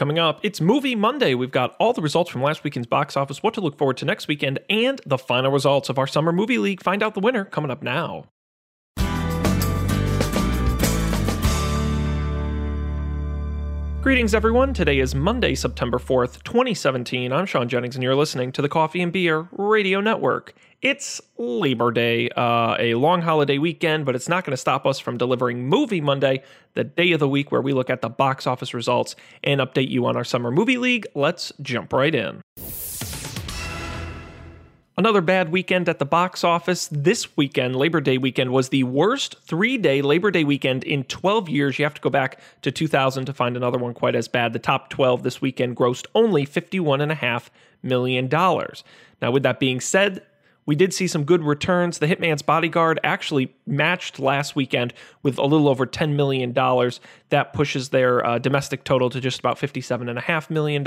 Coming up, it's Movie Monday. We've got all the results from last weekend's box office, what to look forward to next weekend, and the final results of our Summer Movie League. Find out the winner coming up now. Greetings, everyone. Today is Monday, September 4th, 2017. I'm Sean Jennings, and you're listening to the Coffee and Beer Radio Network. It's Labor Day, uh, a long holiday weekend, but it's not going to stop us from delivering Movie Monday, the day of the week where we look at the box office results and update you on our Summer Movie League. Let's jump right in. Another bad weekend at the box office. This weekend, Labor Day weekend, was the worst three day Labor Day weekend in 12 years. You have to go back to 2000 to find another one quite as bad. The top 12 this weekend grossed only $51.5 million. Now, with that being said, we did see some good returns. The Hitman's Bodyguard actually matched last weekend with a little over $10 million. That pushes their uh, domestic total to just about $57.5 million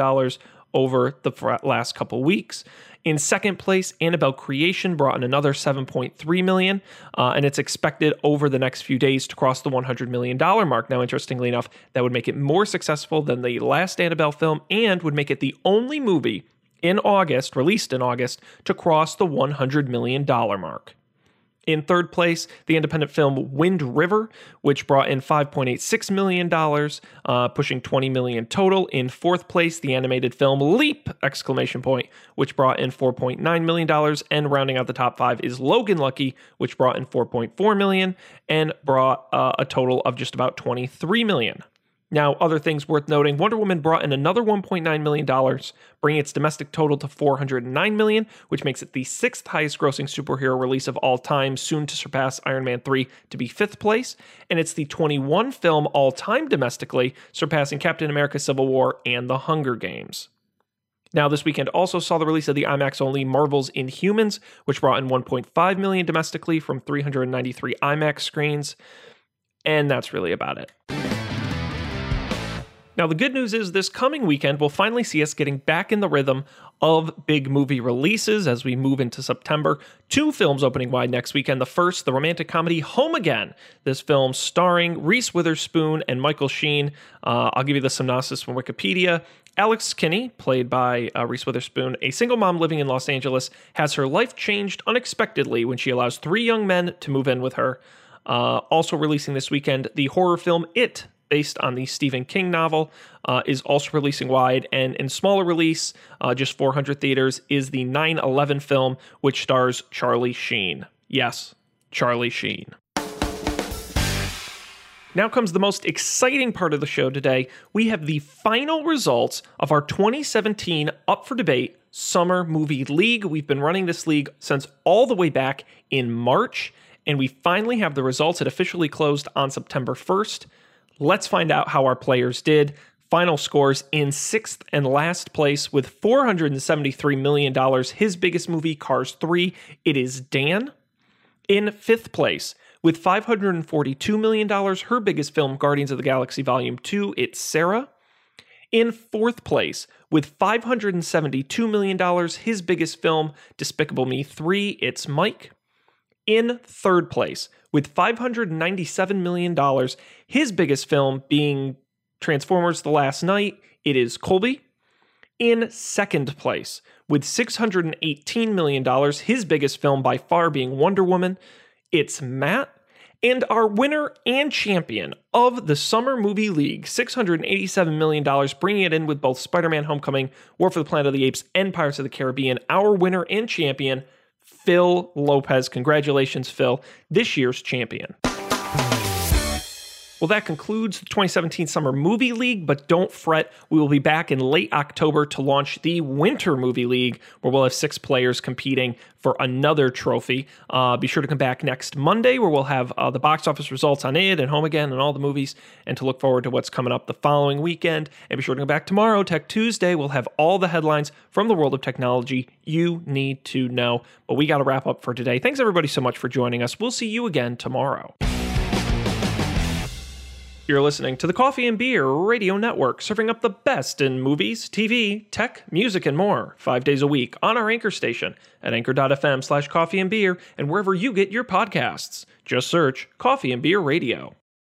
over the last couple weeks. In second place, Annabelle Creation brought in another 7.3 million, uh, and it's expected over the next few days to cross the 100 million dollar mark. Now, interestingly enough, that would make it more successful than the last Annabelle film, and would make it the only movie in August, released in August, to cross the 100 million dollar mark. In third place, the independent film Wind River, which brought in $5.86 million, uh, pushing 20 million total. In fourth place, the animated film Leap! exclamation point, which brought in $4.9 million. And rounding out the top five is Logan Lucky, which brought in 4.4 million and brought uh, a total of just about $23 million. Now, other things worth noting Wonder Woman brought in another $1.9 million, bringing its domestic total to 409 million, which makes it the sixth highest grossing superhero release of all time, soon to surpass Iron Man 3 to be fifth place. And it's the 21 film all time domestically, surpassing Captain America Civil War and The Hunger Games. Now, this weekend also saw the release of the IMAX only Marvel's Inhumans, which brought in 1.5 million domestically from 393 IMAX screens. And that's really about it. Now, the good news is this coming weekend we'll finally see us getting back in the rhythm of big movie releases as we move into September. Two films opening wide next weekend. The first, the romantic comedy Home Again. This film starring Reese Witherspoon and Michael Sheen. Uh, I'll give you the synopsis from Wikipedia. Alex Kinney, played by uh, Reese Witherspoon, a single mom living in Los Angeles, has her life changed unexpectedly when she allows three young men to move in with her. Uh, also releasing this weekend, the horror film It, based on the Stephen King novel, uh, is also releasing wide. And in smaller release, uh, just 400 theaters, is the 9 11 film, which stars Charlie Sheen. Yes, Charlie Sheen. Now comes the most exciting part of the show today. We have the final results of our 2017 Up for Debate Summer Movie League. We've been running this league since all the way back in March, and we finally have the results. It officially closed on September 1st. Let's find out how our players did. Final scores in sixth and last place with $473 million. His biggest movie, Cars 3, it is Dan. In fifth place with $542 million, her biggest film, Guardians of the Galaxy Volume 2, it's Sarah. In fourth place with $572 million, his biggest film, Despicable Me 3, it's Mike. In third place with $597 million. His biggest film being Transformers The Last Knight. it is Colby. In second place, with $618 million, his biggest film by far being Wonder Woman, it's Matt. And our winner and champion of the Summer Movie League, $687 million, bringing it in with both Spider Man Homecoming, War for the Planet of the Apes, and Pirates of the Caribbean. Our winner and champion, Phil Lopez. Congratulations, Phil, this year's champion. Well, that concludes the 2017 Summer Movie League, but don't fret. We will be back in late October to launch the Winter Movie League, where we'll have six players competing for another trophy. Uh, be sure to come back next Monday, where we'll have uh, the box office results on it and Home Again and all the movies, and to look forward to what's coming up the following weekend. And be sure to come back tomorrow, Tech Tuesday. We'll have all the headlines from the world of technology you need to know. But we got to wrap up for today. Thanks, everybody, so much for joining us. We'll see you again tomorrow. You're listening to the Coffee and Beer Radio Network, serving up the best in movies, TV, tech, music, and more, five days a week on our anchor station at anchor.fm slash coffee and beer and wherever you get your podcasts. Just search Coffee and Beer Radio.